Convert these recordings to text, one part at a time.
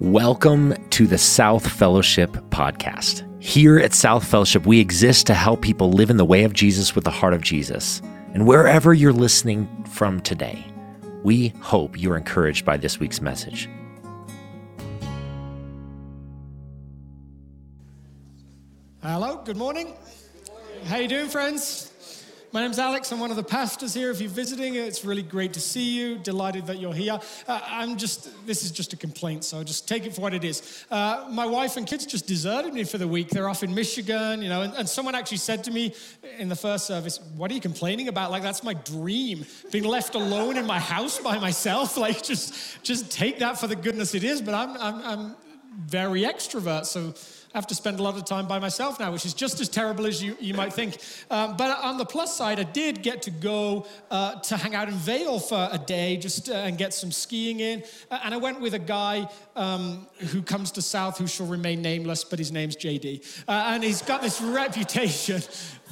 Welcome to the South Fellowship podcast. Here at South Fellowship, we exist to help people live in the way of Jesus with the heart of Jesus. And wherever you're listening from today, we hope you're encouraged by this week's message. Hello, good morning. How you doing, friends? My name's Alex. I'm one of the pastors here. If you're visiting, it's really great to see you. Delighted that you're here. Uh, I'm just, this is just a complaint, so just take it for what it is. Uh, my wife and kids just deserted me for the week. They're off in Michigan, you know, and, and someone actually said to me in the first service, What are you complaining about? Like, that's my dream, being left alone in my house by myself. Like, just, just take that for the goodness it is. But I'm, I'm, I'm very extrovert, so I have to spend a lot of time by myself now, which is just as terrible as you, you might think. Um, but on the plus side, I did get to go uh, to hang out in Vail for a day just uh, and get some skiing in. Uh, and I went with a guy um, who comes to South who shall remain nameless, but his name's JD. Uh, and he's got this reputation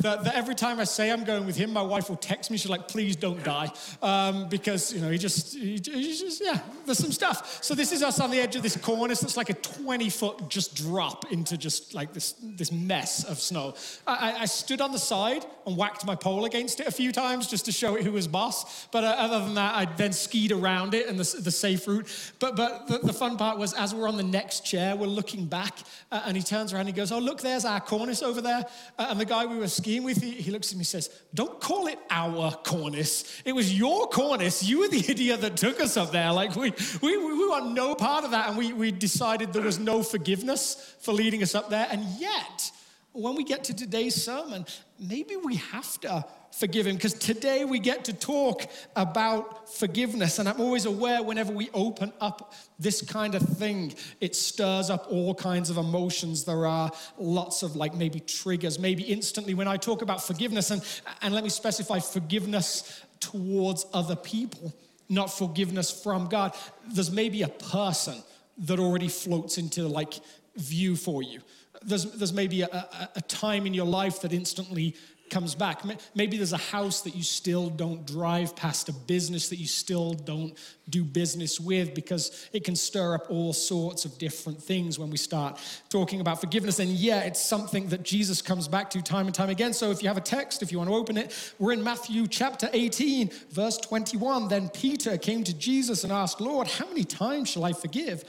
that, that, every time I say I'm going with him, my wife will text me. She's like, please don't die. Um, because, you know, he just, he, he just, yeah, there's some stuff. So this is us on the edge of this cornice that's like a 20 foot just drop into just like this, this mess of snow. I, I stood on the side and whacked my pole against it a few times just to show it who was boss. But uh, other than that, I then skied around it and the, the safe route. But, but the, the, fun part was as we're on the next chair, we're looking back uh, and he turns around and he goes, oh, look, there's our cornice over there. Uh, and the guy we were skiing with, he, he looks at me and says, Don't call it our cornice. It was your cornice. You were the idiot that took us up there. Like, we, we, we want no part of that. And we, we decided there was no forgiveness for leading us up there. And yet, when we get to today's sermon, maybe we have to forgive him because today we get to talk about forgiveness. And I'm always aware whenever we open up this kind of thing, it stirs up all kinds of emotions. There are lots of like maybe triggers, maybe instantly when I talk about forgiveness, and, and let me specify forgiveness towards other people, not forgiveness from God. There's maybe a person that already floats into like view for you. There's, there's maybe a, a, a time in your life that instantly comes back. Maybe there's a house that you still don't drive past, a business that you still don't do business with, because it can stir up all sorts of different things when we start talking about forgiveness. And yeah, it's something that Jesus comes back to time and time again. So if you have a text, if you want to open it, we're in Matthew chapter 18, verse 21. Then Peter came to Jesus and asked, Lord, how many times shall I forgive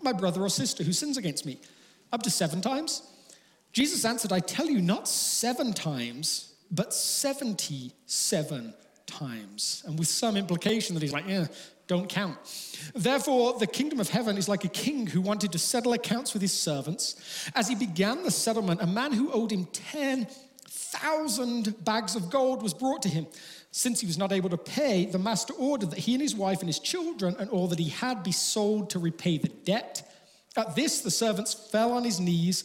my brother or sister who sins against me? Up to seven times? Jesus answered, I tell you, not seven times, but 77 times. And with some implication that he's like, yeah, don't count. Therefore, the kingdom of heaven is like a king who wanted to settle accounts with his servants. As he began the settlement, a man who owed him 10,000 bags of gold was brought to him. Since he was not able to pay, the master ordered that he and his wife and his children and all that he had be sold to repay the debt. At this, the servants fell on his knees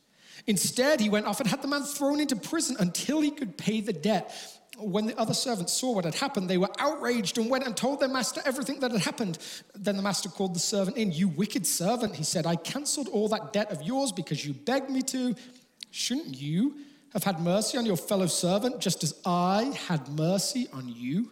Instead, he went off and had the man thrown into prison until he could pay the debt. When the other servants saw what had happened, they were outraged and went and told their master everything that had happened. Then the master called the servant in. You wicked servant, he said, I canceled all that debt of yours because you begged me to. Shouldn't you have had mercy on your fellow servant just as I had mercy on you?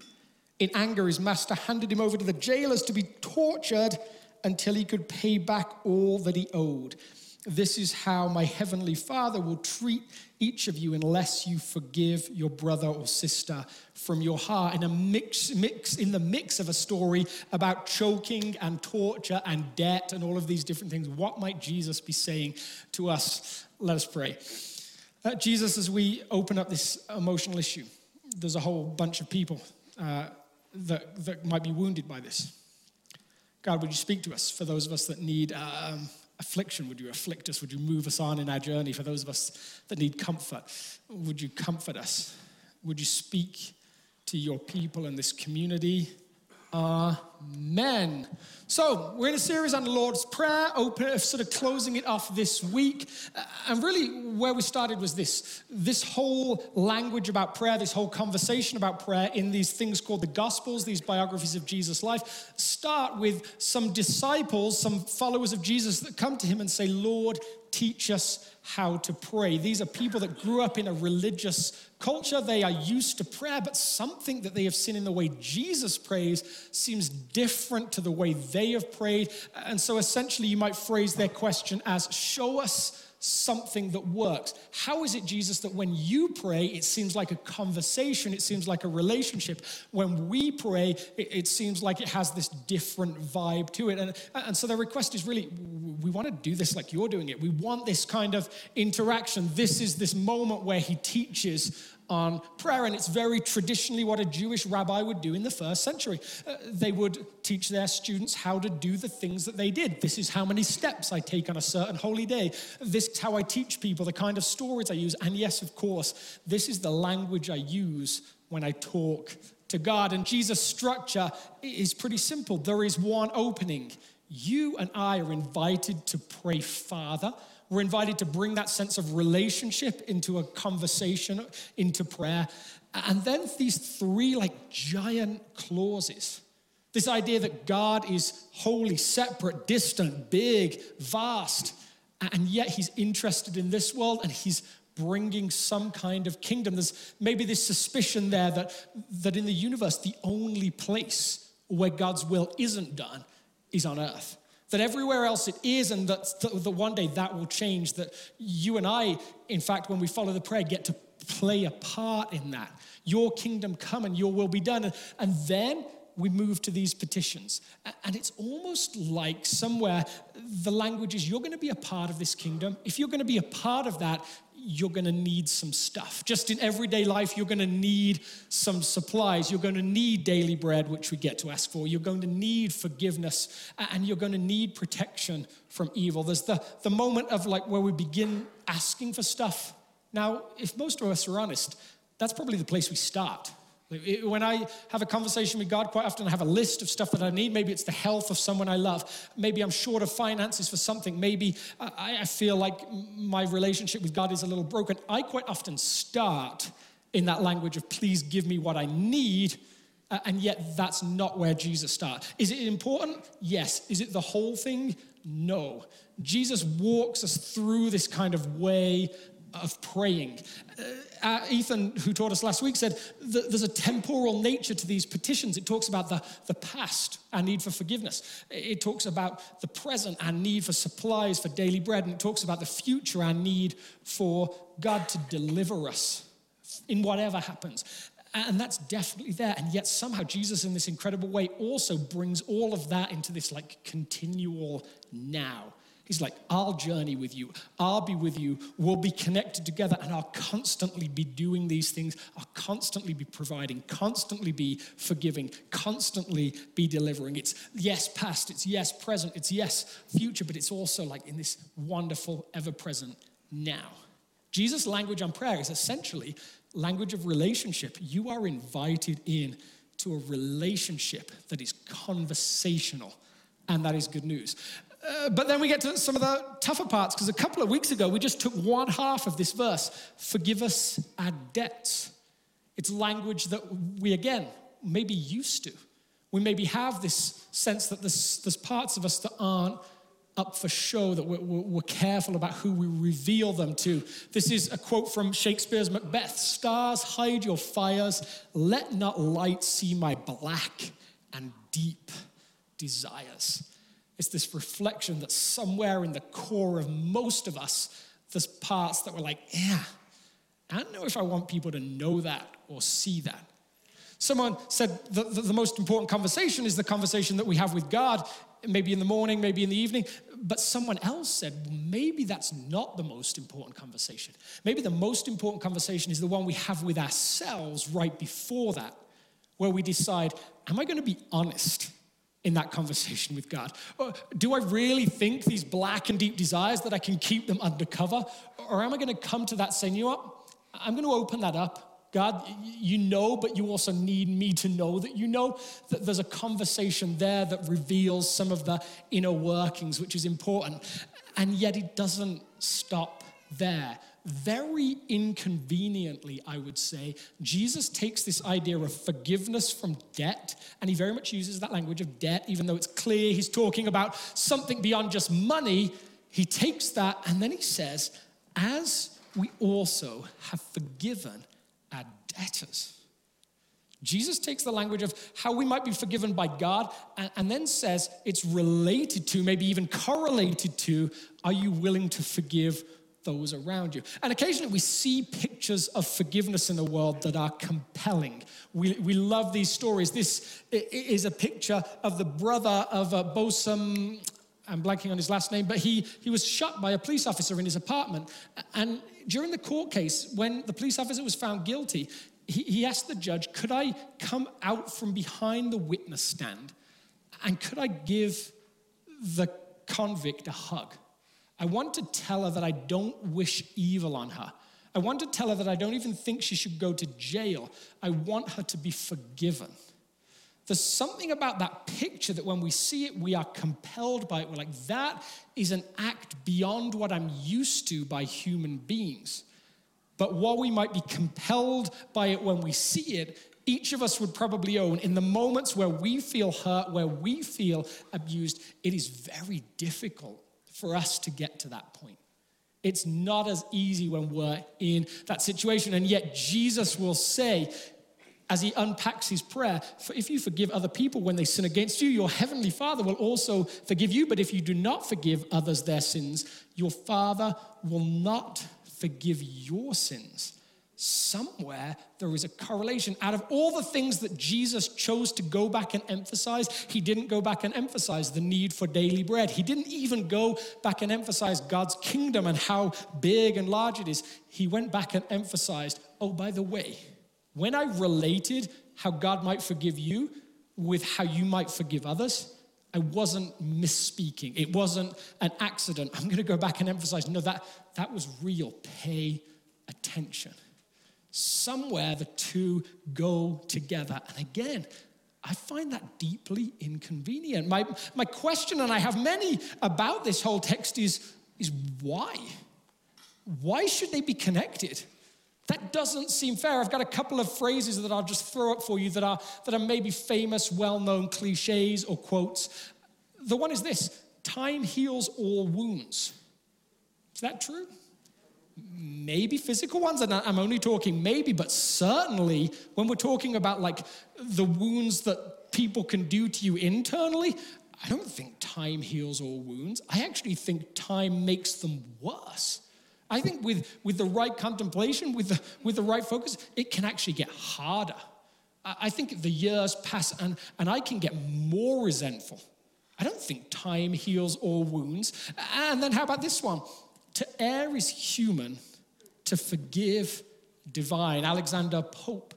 In anger, his master handed him over to the jailers to be tortured until he could pay back all that he owed. This is how my heavenly Father will treat each of you unless you forgive your brother or sister from your heart. In a mix, mix in the mix of a story about choking and torture and debt and all of these different things, what might Jesus be saying to us? Let us pray. Uh, Jesus, as we open up this emotional issue, there's a whole bunch of people uh, that, that might be wounded by this. God, would you speak to us for those of us that need um, affliction, would you afflict us? Would you move us on in our journey? For those of us that need comfort, would you comfort us? Would you speak to your people in this community? Our Amen. So, we're in a series on the Lord's Prayer, open, sort of closing it off this week. Uh, and really, where we started was this this whole language about prayer, this whole conversation about prayer in these things called the Gospels, these biographies of Jesus' life, start with some disciples, some followers of Jesus that come to him and say, Lord, teach us how to pray. These are people that grew up in a religious culture. They are used to prayer, but something that they have seen in the way Jesus prays seems different to the way they have prayed. And so essentially, you might phrase their question as Show us something that works. How is it, Jesus, that when you pray, it seems like a conversation, it seems like a relationship? When we pray, it, it seems like it has this different vibe to it. And, and so the request is really we want to do this like you're doing it. We want this kind of interaction. This is this moment where he teaches on prayer. And it's very traditionally what a Jewish rabbi would do in the first century. Uh, they would teach their students how to do the things that they did. This is how many steps I take on a certain holy day. This is how I teach people, the kind of stories I use. And yes, of course, this is the language I use when I talk to God. And Jesus' structure is pretty simple there is one opening. You and I are invited to pray, Father. We're invited to bring that sense of relationship into a conversation, into prayer. And then these three like giant clauses. This idea that God is holy, separate, distant, big, vast, and yet he's interested in this world and he's bringing some kind of kingdom. There's maybe this suspicion there that, that in the universe, the only place where God's will isn't done is on earth that everywhere else it is, and that, that one day that will change. That you and I, in fact, when we follow the prayer, get to play a part in that. Your kingdom come and your will be done. And, and then we move to these petitions. And it's almost like somewhere the language is you're going to be a part of this kingdom. If you're going to be a part of that, you're going to need some stuff. Just in everyday life, you're going to need some supplies. You're going to need daily bread, which we get to ask for. You're going to need forgiveness, and you're going to need protection from evil. There's the, the moment of like where we begin asking for stuff. Now, if most of us are honest, that's probably the place we start. When I have a conversation with God, quite often I have a list of stuff that I need. Maybe it's the health of someone I love. Maybe I'm short of finances for something. Maybe I feel like my relationship with God is a little broken. I quite often start in that language of, please give me what I need. And yet, that's not where Jesus starts. Is it important? Yes. Is it the whole thing? No. Jesus walks us through this kind of way of praying. Uh, uh, Ethan, who taught us last week, said there's a temporal nature to these petitions. It talks about the, the past, our need for forgiveness. It talks about the present, our need for supplies, for daily bread. And it talks about the future, our need for God to deliver us in whatever happens. And that's definitely there. And yet, somehow, Jesus, in this incredible way, also brings all of that into this like continual now. He's like, I'll journey with you. I'll be with you. We'll be connected together, and I'll constantly be doing these things. I'll constantly be providing, constantly be forgiving, constantly be delivering. It's yes, past, it's yes, present, it's yes, future, but it's also like in this wonderful, ever present now. Jesus' language on prayer is essentially language of relationship. You are invited in to a relationship that is conversational, and that is good news. Uh, but then we get to some of the tougher parts because a couple of weeks ago we just took one half of this verse forgive us our debts. It's language that we, again, maybe used to. We maybe have this sense that there's, there's parts of us that aren't up for show, that we're, we're, careful about who we reveal them to. This is a quote from Shakespeare's Macbeth Stars, hide your fires, let not light see my black and deep desires. It's this reflection that somewhere in the core of most of us, there's parts that we're like, yeah, I don't know if I want people to know that or see that. Someone said that the most important conversation is the conversation that we have with God, maybe in the morning, maybe in the evening. But someone else said, maybe that's not the most important conversation. Maybe the most important conversation is the one we have with ourselves right before that, where we decide, am I going to be honest? In that conversation with God? Or do I really think these black and deep desires that I can keep them undercover? Or am I going to come to that saying, you know what? I'm going to open that up God, you know, but you also need me to know that you know that there's a conversation there that reveals some of the inner workings, which is important. And yet it doesn't stop there. Very inconveniently, I would say, Jesus takes this idea of forgiveness from debt, and he very much uses that language of debt, even though it's clear he's talking about something beyond just money. He takes that and then he says, as we also have forgiven our debtors. Jesus takes the language of how we might be forgiven by God and, and, then says it's related to, maybe even correlated to, are you willing to forgive those around you? And occasionally we see pictures of forgiveness in the world that are compelling. We, we love these stories. This is a picture of the brother of uh, Botham. I'm blanking on his last name, but he, he was shot by a police officer in his apartment. And during the court case, when the police officer was found guilty, he, he asked the judge, Could I come out from behind the witness stand and could I give the convict a hug? I want to tell her that I don't wish evil on her. I want to tell her that I don't even think she should go to jail. I want her to be forgiven. There's something about that picture that when we see it, we are compelled by it. We're like, that is an act beyond what I'm used to by human beings. But while we might be compelled by it when we see it, each of us would probably own in the moments where we feel hurt, where we feel abused, it is very difficult for us to get to that point. It's not as easy when we're in that situation. And yet, Jesus will say, as he unpacks his prayer, for if you forgive other people when they sin against you, your heavenly Father will also forgive you. But if you do not forgive others their sins, your Father will not forgive your sins. Somewhere there is a correlation. Out of all the things that Jesus chose to go back and emphasize, he didn't go back and emphasize the need for daily bread. He didn't even go back and emphasize God's kingdom and how big and large it is. He went back and emphasized, oh, by the way, when I related how God might forgive you with how you might forgive others, I wasn't misspeaking. It wasn't an accident. I'm going to go back and emphasize no, that, that was real. Pay attention. Somewhere the two go together. And again, I find that deeply inconvenient. My, my question, and I have many about this whole text, is, is why? Why should they be connected? That doesn't seem fair. I've got a couple of phrases that I'll just throw up for you that are, that are maybe famous, well known cliches or quotes. The one is this time heals all wounds. Is that true? Maybe physical ones, and I'm only talking maybe, but certainly when we're talking about like the wounds that people can do to you internally, I don't think time heals all wounds. I actually think time makes them worse. I think with, with the right contemplation, with the, with the right focus, it can actually get harder. I think the years pass and, and I can get more resentful. I don't think time heals all wounds. And then how about this one? To err is human, to forgive divine. Alexander Pope.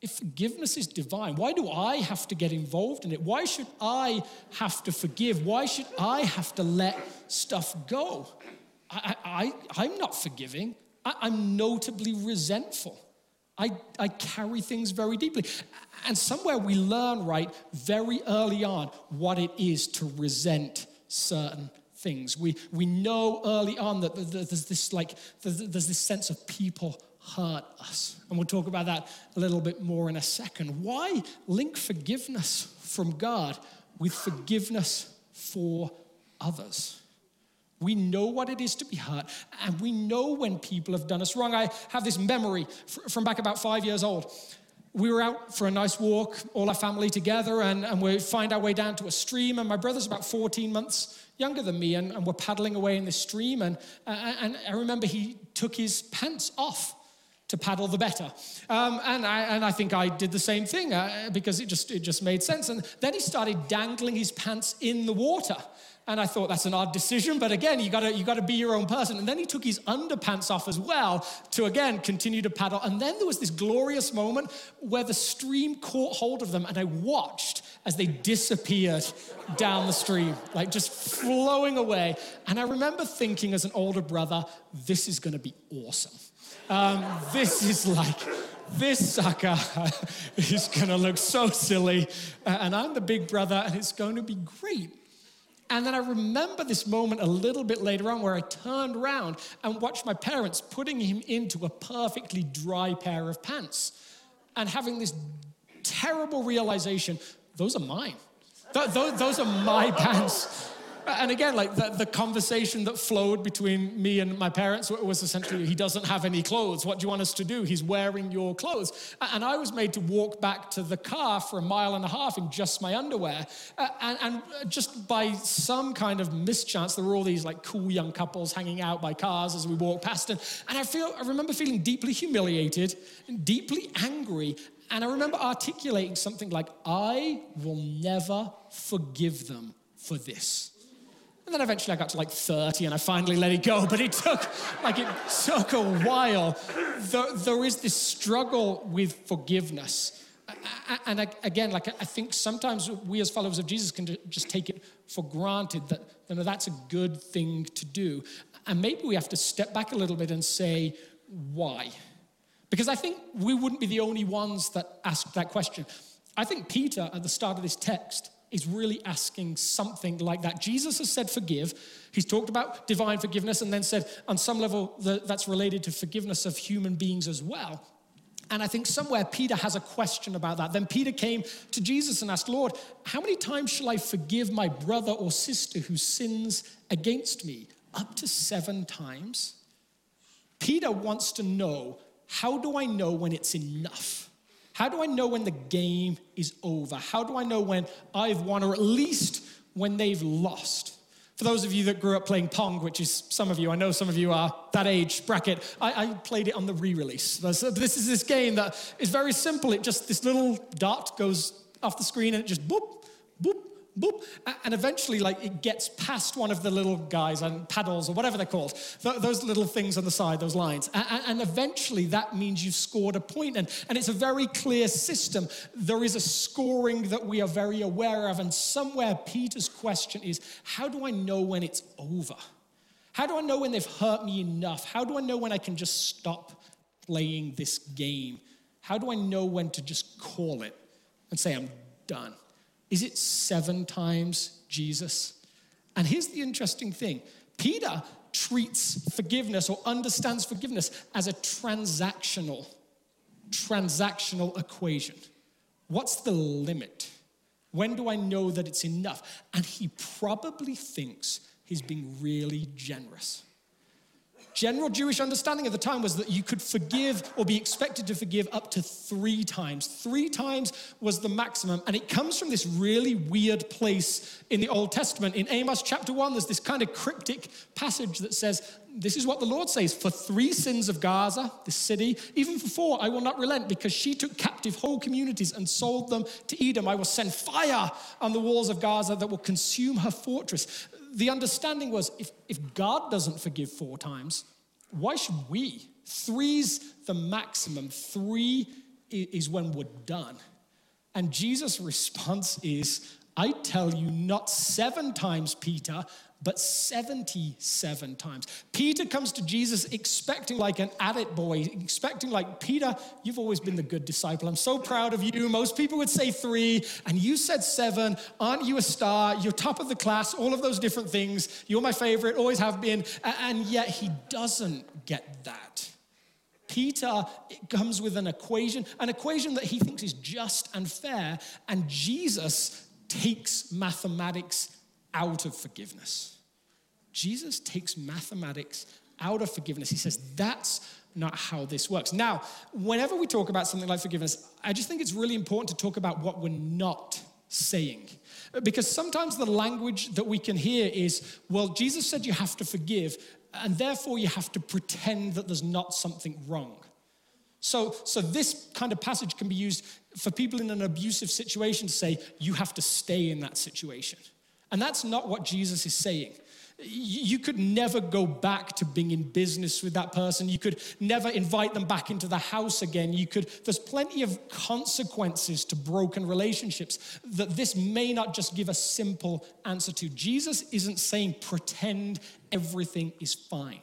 If forgiveness is divine, why do I have to get involved in it? Why should I have to forgive? Why should I have to let stuff go? I, I, I'm not forgiving. I, I'm notably resentful. I, I carry things very deeply. And somewhere we learn, right, very early on what it is to resent certain things. We, we know early on that there's this like there's this sense of people hurt us. And we'll talk about that a little bit more in a second. Why link forgiveness from God with forgiveness for others? We know what it is to be hurt, and we know when people have done us wrong. I have this memory from back about five years old. We were out for a nice walk, all our family together, and, and we find our way down to a stream. And my brother's about 14 months younger than me, and, and we're paddling away in the stream. And, and I remember he took his pants off to paddle the better. Um, and, I, and I think I did the same thing uh, because it just, it just made sense. And then he started dangling his pants in the water. And I thought that's an odd decision, but again, you gotta, you gotta be your own person. And then he took his underpants off as well to again continue to paddle. And then there was this glorious moment where the stream caught hold of them, and I watched as they disappeared down the stream, like just flowing away. And I remember thinking as an older brother, this is gonna be awesome. Um, this is like, this sucker is to look so silly. And I'm the big brother, and it's to be great. And then I remember this moment a little bit later on where I turned around and watched my parents putting him into a perfectly dry pair of pants and having this terrible realization those are mine. Th- th- those are my pants. And again, like the, the conversation that flowed between me and my parents was essentially, he doesn't have any clothes. What do you want us to do? He's wearing your clothes. And I was made to walk back to the car for a mile and a half in just my underwear. And, and uh, just by some kind of mischance, there were all these like cool young couples hanging out by cars as we walked past. And, and I feel, I remember feeling deeply humiliated, and deeply angry, and I remember articulating something like, I will never forgive them for this. And then eventually I got to like 30 and I finally let it go, but it took, like, it took a while. There, there is this struggle with forgiveness. And again, like, I think sometimes we as followers of Jesus can just take it for granted that you know, that's a good thing to do. And maybe we have to step back a little bit and say, why? Because I think we wouldn't be the only ones that ask that question. I think Peter, at the start of this text, is really asking something like that. Jesus has said forgive. He's talked about divine forgiveness and then said on some level that's related to forgiveness of human beings as well. And I think somewhere Peter has a question about that. Then Peter came to Jesus and asked, Lord, how many times shall I forgive my brother or sister who sins against me? Up to seven times? Peter wants to know how do I know when it's enough? How do I know when the game is over? How do I know when I've won or at least when they've lost? For those of you that grew up playing Pong, which is some of you, I know some of you are that age bracket, I, I played it on the re release. This is this game that is very simple. It just, this little dot goes off the screen and it just boop, boop, boop, and eventually, like, it gets past one of the little guys and paddles or whatever they're called, those little things on the side, those lines. And eventually, that means you've scored a point. And, and it's a very clear system. There is a scoring that we are very aware of. And somewhere, Peter's question is how do I know when it's over? How do I know when they've hurt me enough? How do I know when I can just stop playing this game? How do I know when to just call it and say, I'm done? Is it seven times Jesus? And here's the interesting thing Peter treats forgiveness or understands forgiveness as a transactional transactional equation. What's the limit? When do I know that it's enough? And he probably thinks he's being really generous. General Jewish understanding at the time was that you could forgive or be expected to forgive up to three times. Three times was the maximum. And it comes from this really weird place in the Old Testament. In Amos chapter 1, there's this kind of cryptic passage that says, This is what the Lord says For three sins of Gaza, this city, even for four, I will not relent because she took captive whole communities and sold them to Edom. I will send fire on the walls of Gaza that will consume her fortress the understanding was if, if God doesn't forgive four times, why should we? Three's the maximum. Three is when we're done. And Jesus' response is, I tell you, not seven times, Peter, but 77 times. Peter comes to Jesus expecting like an addict boy, expecting like, Peter, you've always been the good disciple. I'm so proud of you. Most people would say three, and you said seven. Aren't you a star? You're top of the class, all of those different things. You're my favorite, always have been. And yet he doesn't get that. Peter comes with an equation, an equation that he thinks is just and fair, and Jesus takes mathematics out of forgiveness. Jesus takes mathematics out of forgiveness. He says, that's not how this works. Now, whenever we talk about something like forgiveness, I just think it's really important to talk about what we're not saying. Because sometimes the language that we can hear is, well, Jesus said you have to forgive, and therefore you have to pretend that there's not something wrong. So, so this kind of passage can be used for people in an abusive situation to say, you have to stay in that situation. And that's not what Jesus is saying. You could never go back to being in business with that person. You could never invite them back into the house again. You could, there's plenty of consequences to broken relationships that this may not just give a simple answer to. Jesus isn't saying pretend everything is fine.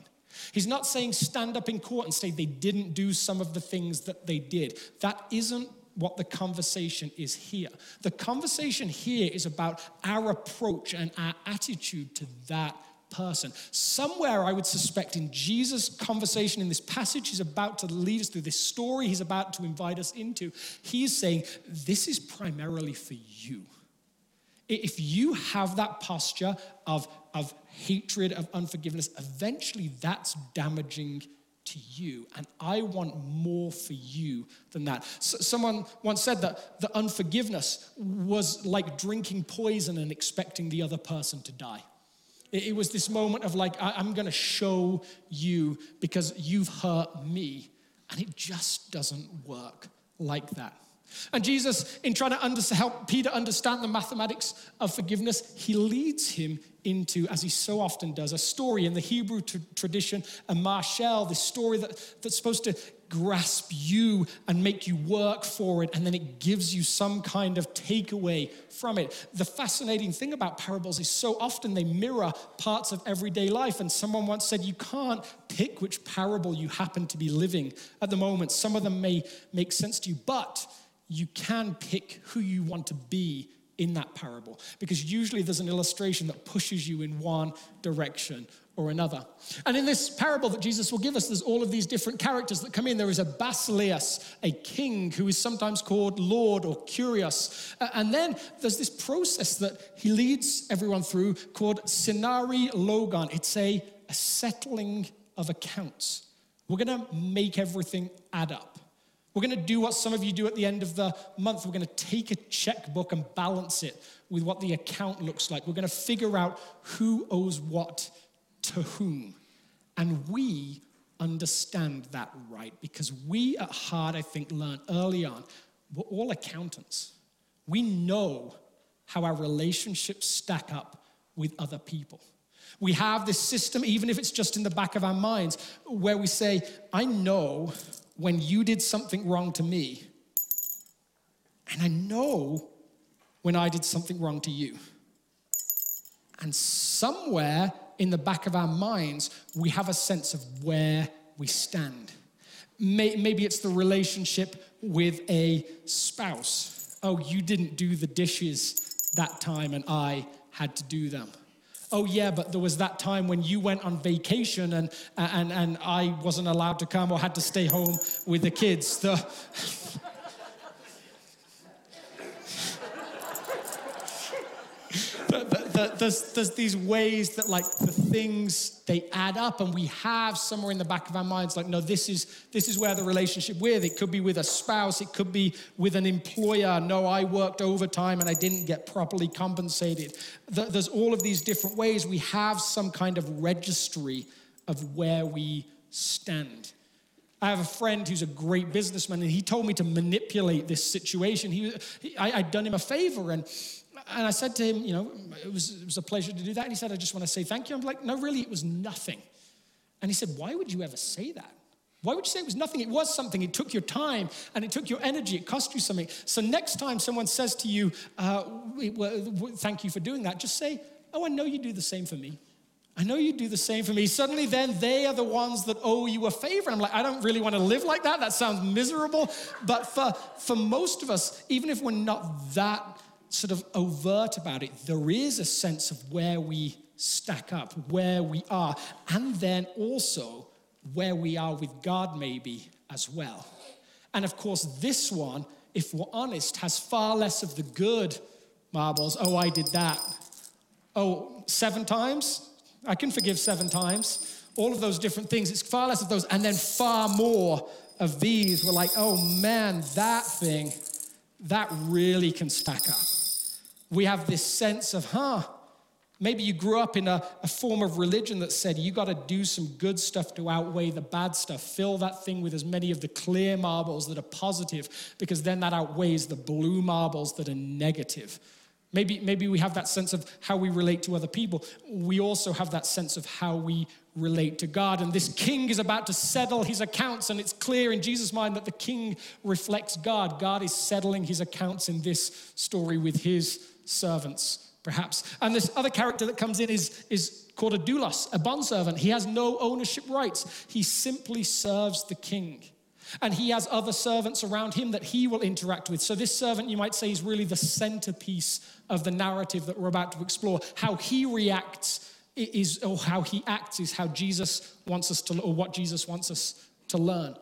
He's not saying stand up in court and say they didn't do some of the things that they did. That isn't what the conversation is here. The conversation here is about our approach and our attitude to that person. Somewhere, I would suspect, in Jesus' conversation in this passage, he's about to lead us through this story he's about to invite us into. He's saying, This is primarily for you. If you have that posture of, of hatred, of unforgiveness, eventually that's damaging to you. And I want more for you than that. So someone once said that the unforgiveness was like drinking poison and expecting the other person to die. It, was this moment of like, I'm going to show you because you've hurt me. And it just doesn't work like that. And Jesus, in trying to help Peter understand the mathematics of forgiveness, he leads him into, as he so often does, a story in the Hebrew t- tradition, a mashal, this story that, that's supposed to grasp you and make you work for it, and then it gives you some kind of takeaway from it. The fascinating thing about parables is so often they mirror parts of everyday life. And someone once said, You can't pick which parable you happen to be living at the moment. Some of them may make sense to you, but you can pick who you want to be in that parable because usually there's an illustration that pushes you in one direction or another. And in this parable that Jesus will give us, there's all of these different characters that come in. There is a Basileus, a king who is sometimes called Lord or Kyrios. And then there's this process that he leads everyone through called synairo logon. It's a, a settling of accounts. We're going to make everything add up. We're going to do what some of you do at the end of the month. We're going to take a checkbook and balance it with what the account looks like. We're going to figure out who owes what to whom. And we understand that right because we at heart, I think, learn early on, we're all accountants. We know how our relationships stack up with other people. We have this system, even if it's just in the back of our minds, where we say, I know when you did something wrong to me, and I know when I did something wrong to you. And somewhere in the back of our minds, we have a sense of where we stand. Maybe it's the relationship with a spouse. Oh, you didn't do the dishes that time, and I had to do them oh yeah but there was that time when you went on vacation and and and i wasn't allowed to come or had to stay home with the kids. The the, there's, there's these ways that like the things they add up and we have somewhere in the back of our minds like no this is this is where the relationship with it could be with a spouse it could be with an employer. No i worked overtime and i didn't get properly compensated. There's all of these different ways. We have some kind of registry of where we stand. I have a friend who's a great businessman, and he told me to manipulate this situation. He, he I, had done him a favor, and and I said to him, you know, it was, it was a pleasure to do that. And he said, I just want to say thank you. I'm like, no, really, it was nothing. And he said, why would you ever say that? Why would you say it was nothing? It was something. It took your time and it took your energy. It cost you something. So next time someone says to you, uh, thank you for doing that, just say, oh, I know you do the same for me. I know you do the same for me. Suddenly, then they are the ones that owe you a favor. I'm like, I don't really want to live like that. That sounds miserable. But for, for most of us, even if we're not that sort of overt about it, there is a sense of where we stack up, where we are, and then also where we are with God, maybe as well. And of course, this one, if we're honest, has far less of the good marbles. Oh, I did that. Oh, seven times? I can forgive seven times. All of those different things. It's far less of those, and then far more of these. We're like, oh man, that thing, that really can stack up we have this sense of, huh, maybe you grew up in a, a form of religion that said you got to do some good stuff to outweigh the bad stuff. Fill that thing with as many of the clear marbles that are positive, because then that outweighs the blue marbles that are negative. Maybe, maybe we have that sense of how we relate to other people. We also have that sense of how we relate to God. And this king is about to settle his accounts, and it's clear in Jesus' mind that the king reflects God. God is settling his accounts in this story with his servants, perhaps. And this other character that comes in is, is called a doulos, a bondservant. He has no ownership rights. He simply serves the king. And he has other servants around him that he will interact with. So, this servant, you might say, is really the centerpiece of the narrative that we're about to explore. How he reacts is, or how he acts, is how Jesus wants us to, or what Jesus wants us to learn.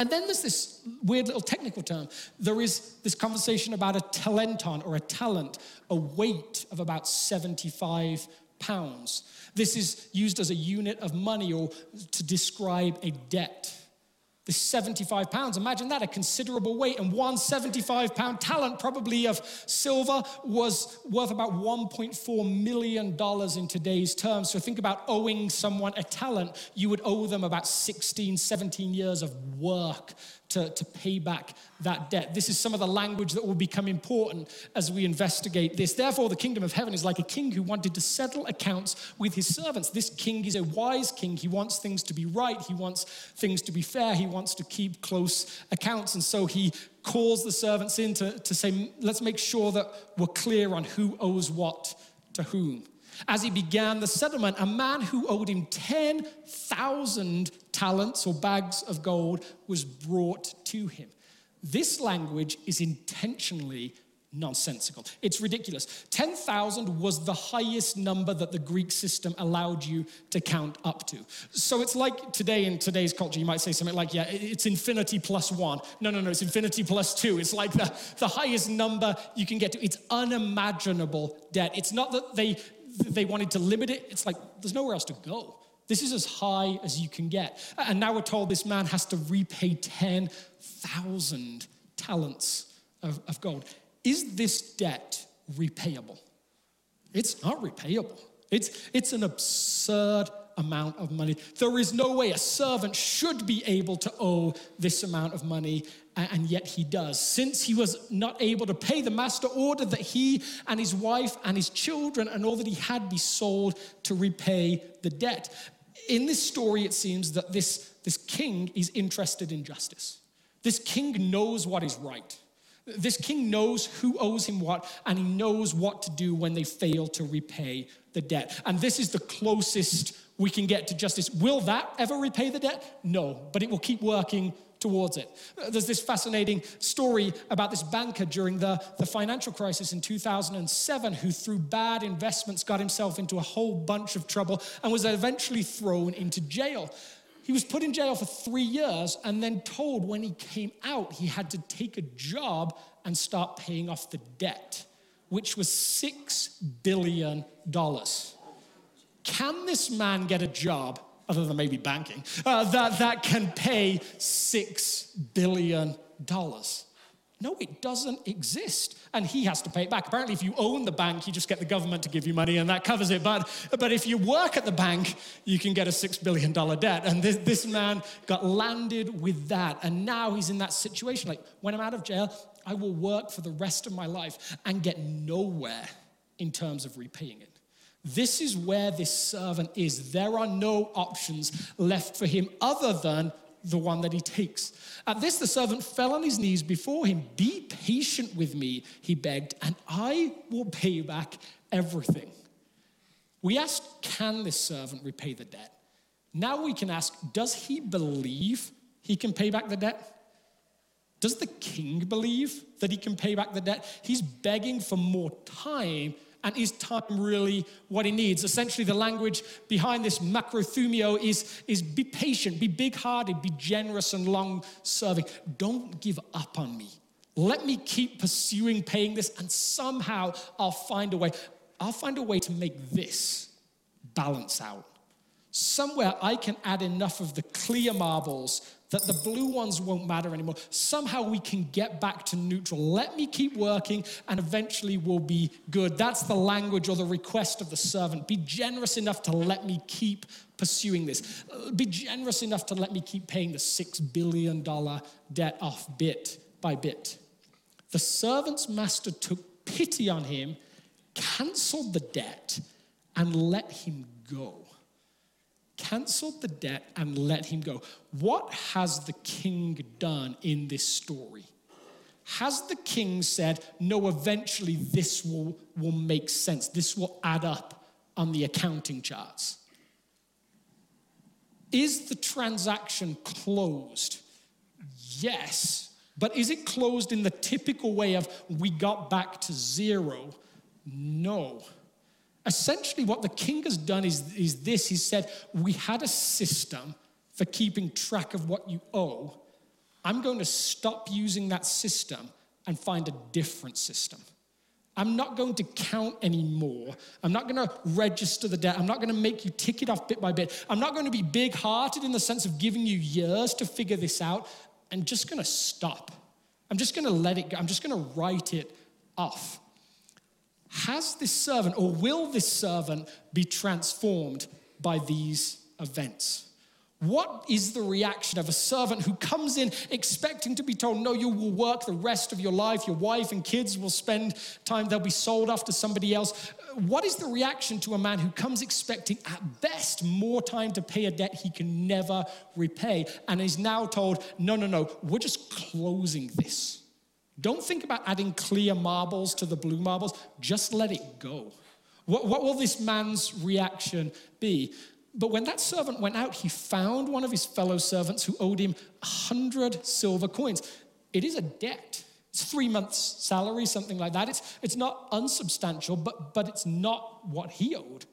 And then there's this weird little technical term. There is this conversation about a talenton or a talent, a weight of about 75 pounds. This is used as a unit of money or to describe a debt. This 75 pounds, imagine that, a considerable weight. And one 75 pound talent, probably of silver, was worth about $1.4 million in today's terms. So think about owing someone a talent. You would owe them about 16, 17 years of work to, to pay back that debt. This is some of the language that will become important as we investigate this. Therefore, the kingdom of heaven is like a king who wanted to settle accounts with his servants. This king is a wise king. He wants things to be right, he wants things to be fair, he wants to keep close accounts. And so he calls the servants in to, to say, let's make sure that we're clear on who owes what to whom. As he began the settlement, a man who owed him 10,000 talents or bags of gold was brought to him. This language is intentionally nonsensical. It's ridiculous. 10,000 was the highest number that the Greek system allowed you to count up to. So it's like today in today's culture, you might say something like, yeah, it's infinity plus one. No, no, no, it's infinity plus two. It's like the, the highest number you can get to. It's unimaginable debt. It's not that they they wanted to limit it. It's like there's nowhere else to go. This is as high as you can get. And now we're told this man has to repay 10,000 talents of, of gold. Is this debt repayable? It's not repayable. It's, it's an absurd amount of money. There is no way a servant should be able to owe this amount of money, and yet he does. Since he was not able to pay, the master ordered that he and his wife and his children and all that he had be sold to repay the debt. In this story, it seems that this, this king is interested in justice. This king knows what is right. This king knows who owes him what, and he knows what to do when they fail to repay the debt. And this is the closest we can get to justice. Will that ever repay the debt? No, but it will keep working towards it. There's this fascinating story about this banker during the, the financial crisis in 2007 who, through bad investments, got himself into a whole bunch of trouble and was eventually thrown into jail. He was put in jail for three years and then told when he came out he had to take a job and start paying off the debt, which was $6 billion. Can this man get a job, other than maybe banking, uh, that, that can pay $6 billion? No, it doesn't exist. And he has to pay it back. Apparently, if you own the bank, you just get the government to give you money and that covers it. But, but if you work at the bank, you can get a $6 billion debt. And this, this man got landed with that. And now he's in that situation like, when I'm out of jail, I will work for the rest of my life and get nowhere in terms of repaying it. This is where this servant is. There are no options left for him other than the one that he takes. At this, the servant fell on his knees before him. Be patient with me, he begged, and I will pay back everything. We asked, Can this servant repay the debt? Now we can ask, Does he believe he can pay back the debt? Does the king believe that he can pay back the debt? He's begging for more time and is time really what he needs? Essentially, the language behind this makrothumeo is, is be patient, be big hearted, be generous and long serving. Don't give up on me. Let me keep pursuing paying this, and somehow I'll find a way. I'll find a way to make this balance out. Somewhere I can add enough of the clear marbles that the blue ones won't matter anymore. Somehow we can get back to neutral. Let me keep working and eventually we'll be good. That's the language or the request of the servant. Be generous enough to let me keep pursuing this. Be generous enough to let me keep paying the $6 billion debt off bit by bit. The servant's master took pity on him, canceled the debt, and let him go canceled the debt and let him go. What has the king done in this story? Has the king said, no, eventually this will, will make sense, this will add up on the accounting charts. Is the transaction closed? Yes. But is it closed in the typical way of we got back to zero? No. Essentially, what the king has done is, is this he said, We had a system for keeping track of what you owe. I'm going to stop using that system and find a different system. I'm not going to count anymore. I'm not going to register the debt. I'm not going to make you tick it off bit by bit. I'm not going to be big hearted in the sense of giving you years to figure this out. I'm just going to stop. I'm just going to let it go. I'm just going to write it off. Has this servant or will this servant be transformed by these events? What is the reaction of a servant who comes in expecting to be told, No, you will work the rest of your life, your wife and kids will spend time, they'll be sold off to somebody else? What is the reaction to a man who comes expecting, at best, more time to pay a debt he can never repay and is now told, No, no, no, we're just closing this? Don't think about adding clear marbles to the blue marbles, just let it go. What, what will this man's reaction be? But when that servant went out, he found one of his fellow servants who owed him a hundred silver coins. It is a debt. It's three months' salary, something like that. It's, it's not unsubstantial, but, but it's not what he owed.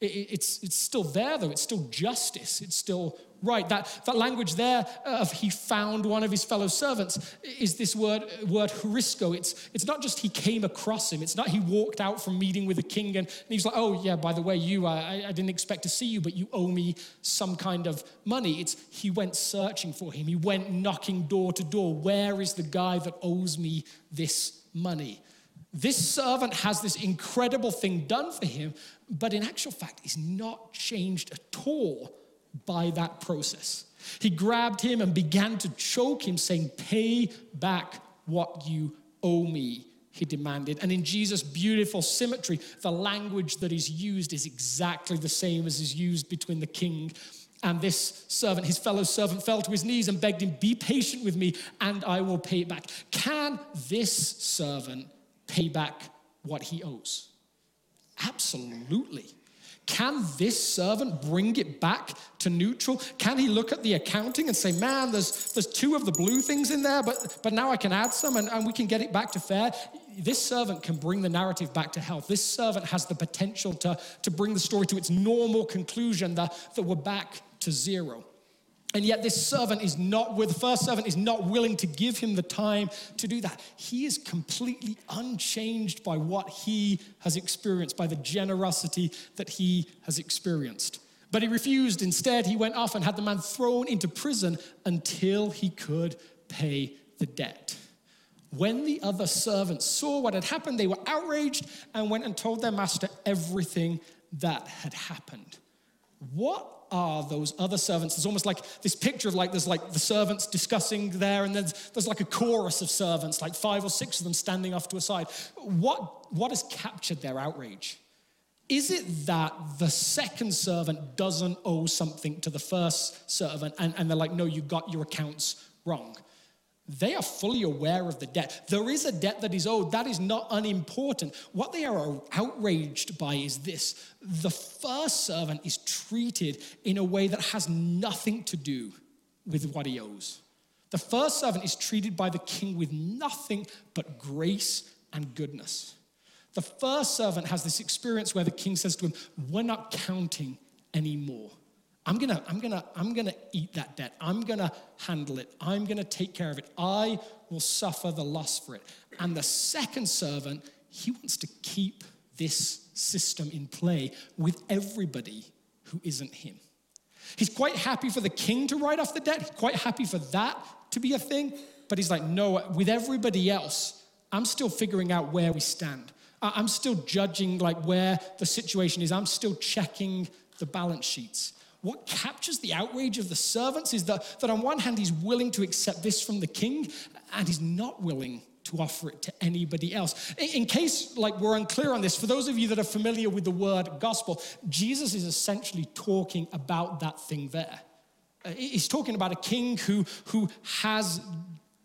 It, it's, it's still there, though. It's still justice. It's still right. That, that language there of he found one of his fellow servants is this word, word heurisko. It's, it's not just he came across him. It's not he walked out from meeting with the king and, and he's like, oh, yeah, by the way, you, I, I didn't expect to see you, but you owe me some kind of money. It's he went searching for him. He went knocking door to door. Where is the guy that owes me this money? This servant has this incredible thing done for him, but in actual fact, is not changed at all by that process. He grabbed him and began to choke him, saying, Pay back what you owe me, he demanded. And in Jesus' beautiful symmetry, the language that is used is exactly the same as is used between the king and this servant, his fellow servant, fell to his knees and begged him, Be patient with me, and I will pay it back. Can this servant pay back what he owes? Absolutely. Can this servant bring it back to neutral? Can he look at the accounting and say, man, there's, there's two of the blue things in there, but, but now I can add some and, and we can get it back to fair? This servant can bring the narrative back to health. This servant has the potential to, to bring the story to its normal conclusion that, that we're back to zero. And yet, this servant is not, with the first servant is not willing to give him the time to do that. He is completely unchanged by what he has experienced, by the generosity that he has experienced. But he refused. Instead, he went off and had the man thrown into prison until he could pay the debt. When the other servants saw what had happened, they were outraged and went and told their master everything that had happened. What are those other servants? There's almost like this picture of like there's like the servants discussing there, and there's, there's like a chorus of servants, like five or six of them standing off to a side. What, what has captured their outrage? Is it that the second servant doesn't owe something to the first servant, and, and they're like, no, you got your accounts wrong? They are fully aware of the debt. There is a debt that is owed. That is not unimportant. What they are outraged by is this the first servant is treated in a way that has nothing to do with what he owes. The first servant is treated by the king with nothing but grace and goodness. The first servant has this experience where the king says to him, We're not counting anymore. I'm gonna, I'm gonna, I'm gonna eat that debt. I'm gonna handle it. I'm gonna take care of it. I will suffer the loss for it. And the second servant, he wants to keep this system in play with everybody who isn't him. He's quite happy for the king to write off the debt, he's quite happy for that to be a thing, but he's like, no, with everybody else, I'm still figuring out where we stand. I'm still judging like where the situation is. I'm still checking the balance sheets what captures the outrage of the servants is that, that on one hand, he's willing to accept this from the king, and he's not willing to offer it to anybody else. In, case like we're unclear on this, for those of you that are familiar with the word gospel, Jesus is essentially talking about that thing there. Uh, he's talking about a king who, who has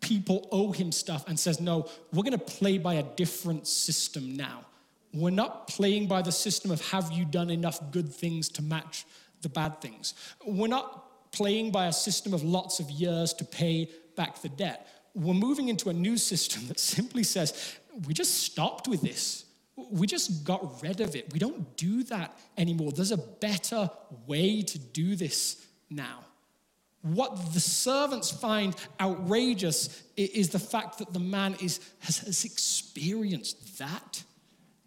people owe him stuff and says, No, we're going to play by a different system now. We're not playing by the system of have you done enough good things to match the bad things. We're not playing by a system of lots of years to pay back the debt. We're moving into a new system that simply says, we just stopped with this. We just got rid of it. We don't do that anymore. There's a better way to do this now. What the servants find outrageous is the fact that the man is, has, has experienced that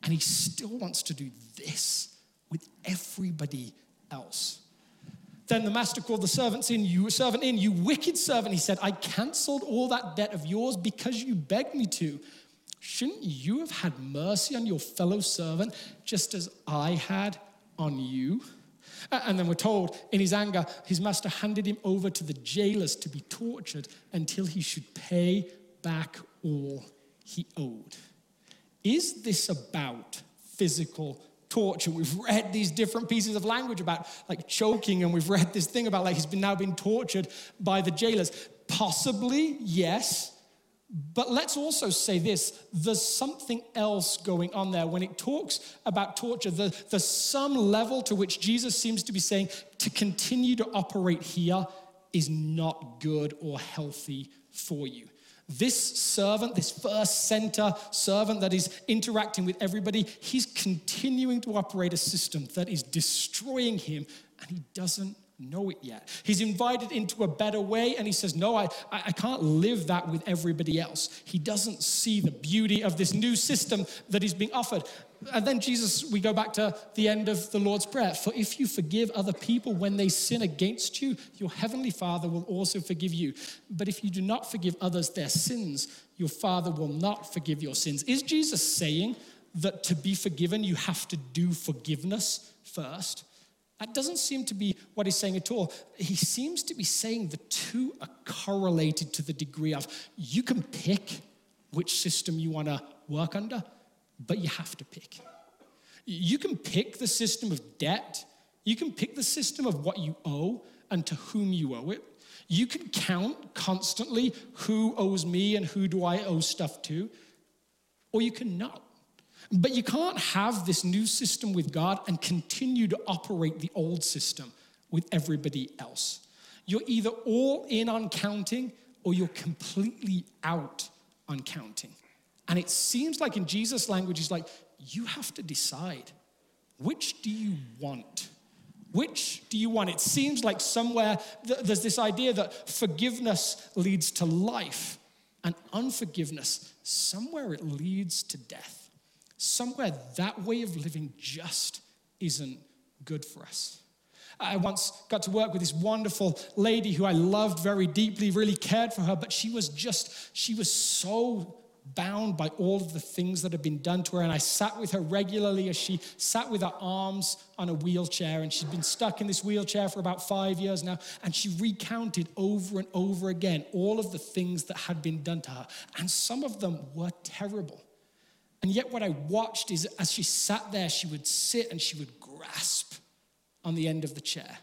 and he still wants to do this with everybody else. Then the master called the servants in, you servant in, you wicked servant. He said, I cancelled all that debt of yours because you begged me to. Shouldn't you have had mercy on your fellow servant just as I had on you? And then we're told in his anger, his master handed him over to the jailers to be tortured until he should pay back all he owed. Is this about physical torture? We've read these different pieces of language about like choking, and we've read this thing about like he's been now been tortured by the jailers. Possibly, yes. But let's also say this there's something else going on there. When it talks about torture, the, there's some level to which Jesus seems to be saying to continue to operate here is not good or healthy for you. This servant, this first center servant that is interacting with everybody, he's continuing to operate a system that is destroying him, and he doesn't know it yet. He's invited into a better way and he says, No, I, I can't live that with everybody else. He doesn't see the beauty of this new system that is being offered. And then Jesus, we go back to the end of the Lord's Prayer. For if you forgive other people when they sin against you, your heavenly Father will also forgive you. But if you do not forgive others their sins, your Father will not forgive your sins. Is Jesus saying that to be forgiven, you have to do forgiveness first? That doesn't seem to be what he's saying at all. He seems to be saying the two are correlated to the degree of you can pick which system you want to work under, but you have to pick. You can pick the system of debt, you can pick the system of what you owe and to whom you owe it. You can count constantly who owes me and who do I owe stuff to, or you can not. But you can't have this new system with God and continue to operate the old system with everybody else. You're either all in on counting or you're completely out on counting. And it seems like in Jesus' language, he's like, you have to decide which do you want? Which do you want? It seems like somewhere th- there's this idea that forgiveness leads to life, and unforgiveness, somewhere it leads to death somewhere that way of living just isn't good for us. I once got to work with this wonderful lady who I loved very deeply, really cared for her, but she was just, she was so bound by all of the things that had been done to her. And I sat with her regularly as she sat with her arms on a wheelchair. And she'd been stuck in this wheelchair for about five years now. And she recounted over and over again all of the things that had been done to her. And some of them were terrible. And yet, what I watched is as she sat there, she would sit and she would grasp on the end of the chair.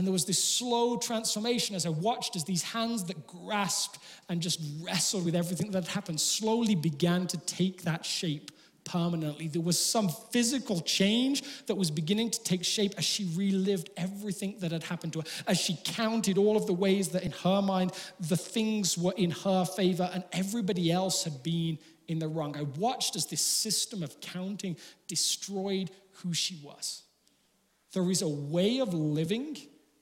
And there was this slow transformation as I watched as these hands that grasped and just wrestled with everything that had happened slowly began to take that shape permanently. There was some physical change that was beginning to take shape as she relived everything that had happened to her, as she counted all of the ways that in her mind the things were in her favor and everybody else had been in the wrong. I watched as this system of counting destroyed who she was. There is a way of living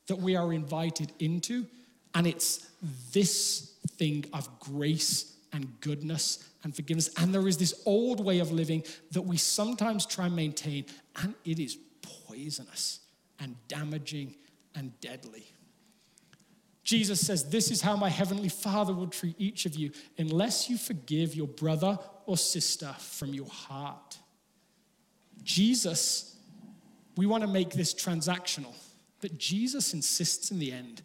that we are invited into, and it's this thing of grace and goodness and forgiveness. And there is this old way of living that we sometimes try and maintain, and it is poisonous and damaging and deadly. Jesus says, This is how my heavenly Father will treat each of you unless you forgive your brother or sister from your heart. Jesus, we want to make this transactional, but Jesus insists in the end,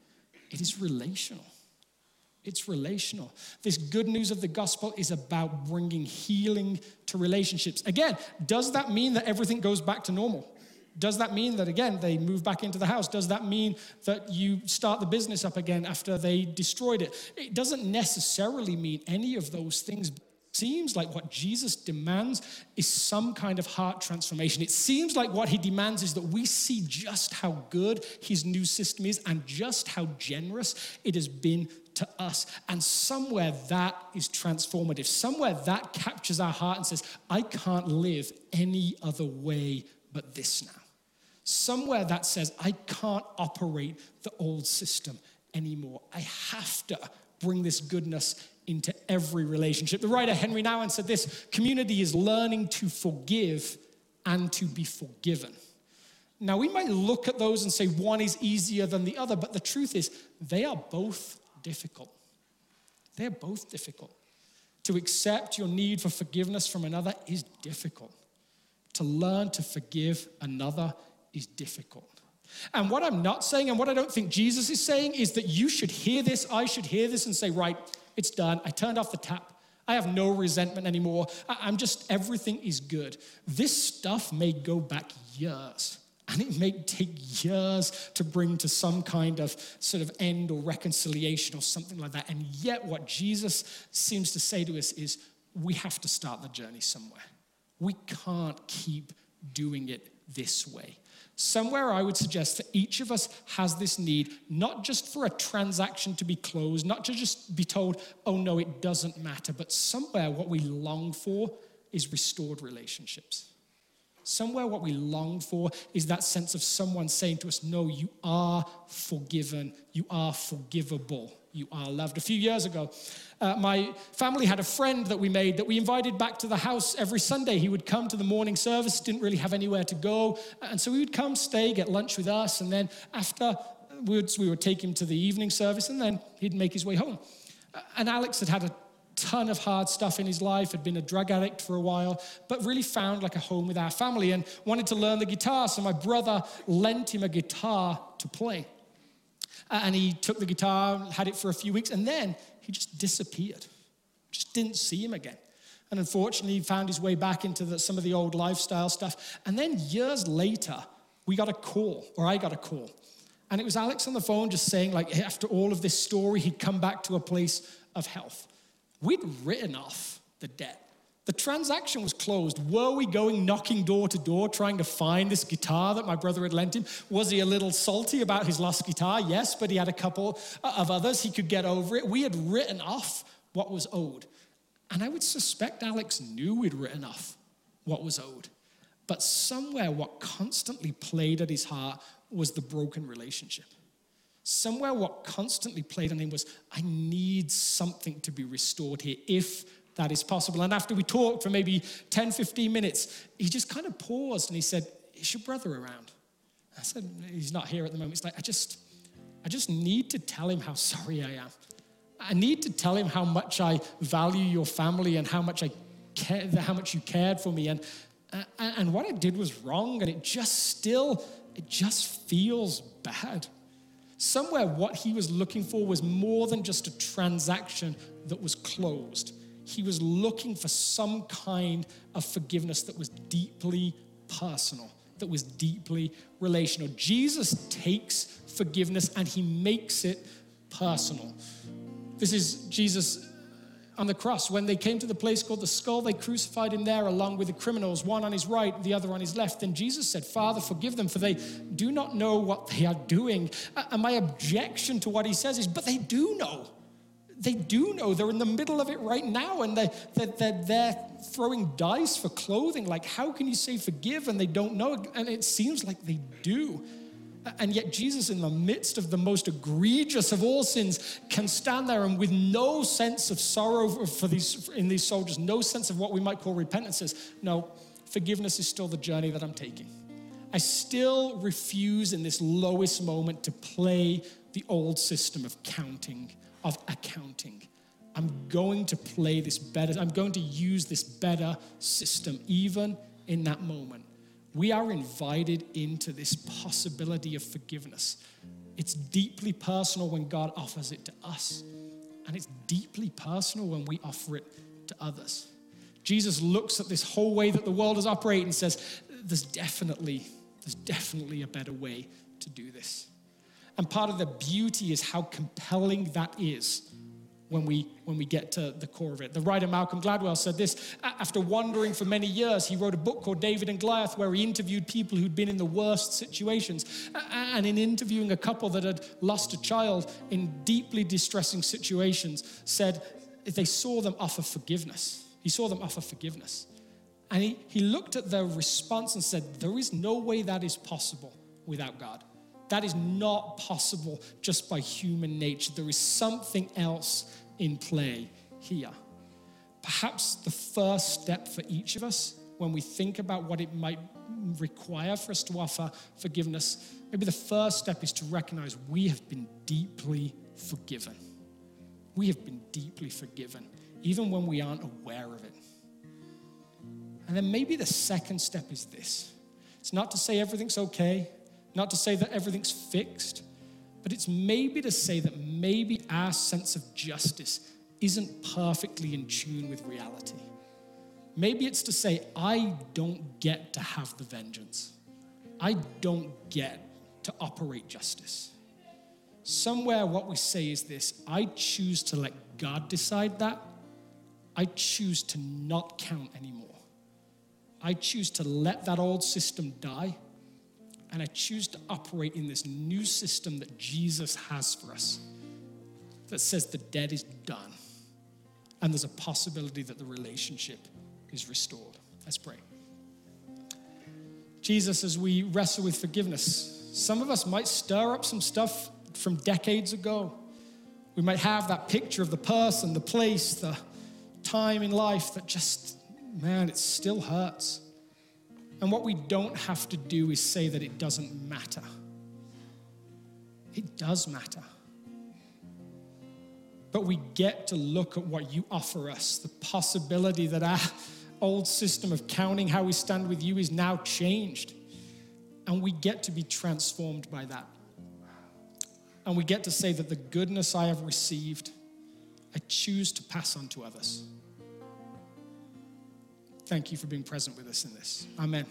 it is relational. It's relational. This good news of the gospel is about bringing healing to relationships. Again, does that mean that everything goes back to normal? Does that mean that, again, they move back into the house? Does that mean that you start the business up again after they destroyed it? It doesn't necessarily mean any of those things. Seems like what Jesus demands is some kind of heart transformation. It seems like what he demands is that we see just how good his new system is and just how generous it has been to us. And somewhere that is transformative. Somewhere that captures our heart and says, I can't live any other way but this now. Somewhere that says, I can't operate the old system anymore. I have to bring this goodness into every relationship. The writer Henri Nouwen said this community is learning to forgive and to be forgiven. Now, we might look at those and say one is easier than the other, but the truth is, they are both difficult. They're both difficult. To accept your need for forgiveness from another is difficult. To learn to forgive another is difficult. And what I'm not saying, and what I don't think Jesus is saying, is that you should hear this, I should hear this and say, right, it's done. I turned off the tap. I have no resentment anymore. I'm just, everything is good. This stuff may go back years. And it may take years to bring to some kind of sort of end or reconciliation or something like that. And yet, what Jesus seems to say to us is we have to start the journey somewhere. We can't keep doing it this way. Somewhere I would suggest that each of us has this need, not just for a transaction to be closed, not to just be told, oh no, it doesn't matter, but somewhere what we long for is restored relationships. Somewhere what we long for is that sense of someone saying to us, no, you are forgiven, you are forgivable, you are loved. A few years ago, uh, my family had a friend that we made that we invited back to the house every Sunday. He would come to the morning service, didn't really have anywhere to go. And so he would come, stay, get lunch with us. And then after, we would take him to the evening service, and then he'd make his way home. And Alex had had a ton of hard stuff in his life, had been a drug addict for a while, but really found like a home with our family and wanted to learn the guitar. So my brother lent him a guitar to play. And he took the guitar, had it for a few weeks, and then he just disappeared. Just didn't see him again. And unfortunately, he found his way back into the, some of the old lifestyle stuff. And then years later, we got a call, or I got a call. And it was Alex on the phone just saying, like, after all of this story, he'd come back to a place of health. We'd written off the debt. The transaction was closed. Were we going knocking door to door trying to find this guitar that my brother had lent him? Was he a little salty about his lost guitar? Yes, but he had a couple uh, of others. He could get over it. We had written off what was owed. And I would suspect Alex knew we'd written off what was owed. But somewhere, what constantly played at his heart was the broken relationship. Somewhere, what constantly played on him was, I need something to be restored here. If that is possible. And after we talked for maybe 10, 15 minutes, he just kind of paused and he said, Is your brother around? I said, He's not here at the moment. He's like, I just, I just need to tell him how sorry I am. I need to tell him how much I value your family and how much I care, how much you cared for me. And, uh, and what I did was wrong, and it just still, it just feels bad. Somewhere, what he was looking for was more than just a transaction that was closed he was looking for some kind of forgiveness that was deeply personal, that was deeply relational. Jesus takes forgiveness and he makes it personal. This is Jesus uh, on the cross. When they came to the place called the skull, they crucified him there along with the criminals, one on his right, the other on his left. Then Jesus said, Father, forgive them, for they do not know what they are doing. Uh, and my objection to what he says is, but they do know they do know they're in the middle of it right now and they, they're, they're throwing dice for clothing. Like, how can you say forgive and they don't know? And it seems like they do. And yet, Jesus, in the midst of the most egregious of all sins, can stand there and with no sense of sorrow for these, in these soldiers, no sense of what we might call repentance, says, No, forgiveness is still the journey that I'm taking. I still refuse in this lowest moment to play the old system of counting of accounting. I'm going to play this better. I'm going to use this better system, even in that moment. We are invited into this possibility of forgiveness. It's deeply personal when God offers it to us, and it's deeply personal when we offer it to others. Jesus looks at this whole way that the world is operating and says, There's definitely, there's definitely a better way to do this. And part of the beauty is how compelling that is when we, when we get to the core of it. The writer Malcolm Gladwell said this after wandering for many years, he wrote a book called David and Goliath, where he interviewed people who'd been in the worst situations. And in interviewing a couple that had lost a child in deeply distressing situations, said they saw them offer forgiveness. He saw them offer forgiveness. And he, he looked at their response and said, There is no way that is possible without God. That is not possible just by human nature. There is something else in play here. Perhaps the first step for each of us when we think about what it might require for us to offer forgiveness, maybe the first step is to recognize we have been deeply forgiven. We have been deeply forgiven, even when we aren't aware of it. And then maybe the second step is this it's not to say everything's okay, not to say that everything's fixed, but it's maybe to say that maybe our sense of justice isn't perfectly in tune with reality. Maybe it's to say, I don't get to have the vengeance. I don't get to operate justice. Somewhere, what we say is this I choose to let God decide that. I choose to not count anymore. I choose to let that old system die and I choose to operate in this new system that Jesus has for us that says the debt is done and there's a possibility that the relationship is restored. Let's pray. Jesus, as we wrestle with forgiveness, some of us might stir up some stuff from decades ago. We might have that picture of the person, the place, the time in life that just, man, it still hurts. And what we don't have to do is say that it doesn't matter. It does matter. But we get to look at what you offer us the possibility that our old system of counting how we stand with you is now changed. And we get to be transformed by that. And we get to say that the goodness I have received, I choose to pass on to others. Thank you for being present with us in this. Amen.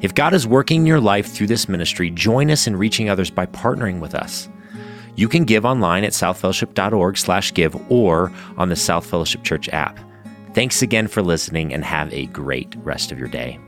If God is working in your life through this ministry, join us in reaching others by partnering with us. You can give online at southfellowship.org/give or on the South Fellowship Church app. Thanks again for listening and have a great rest of your day.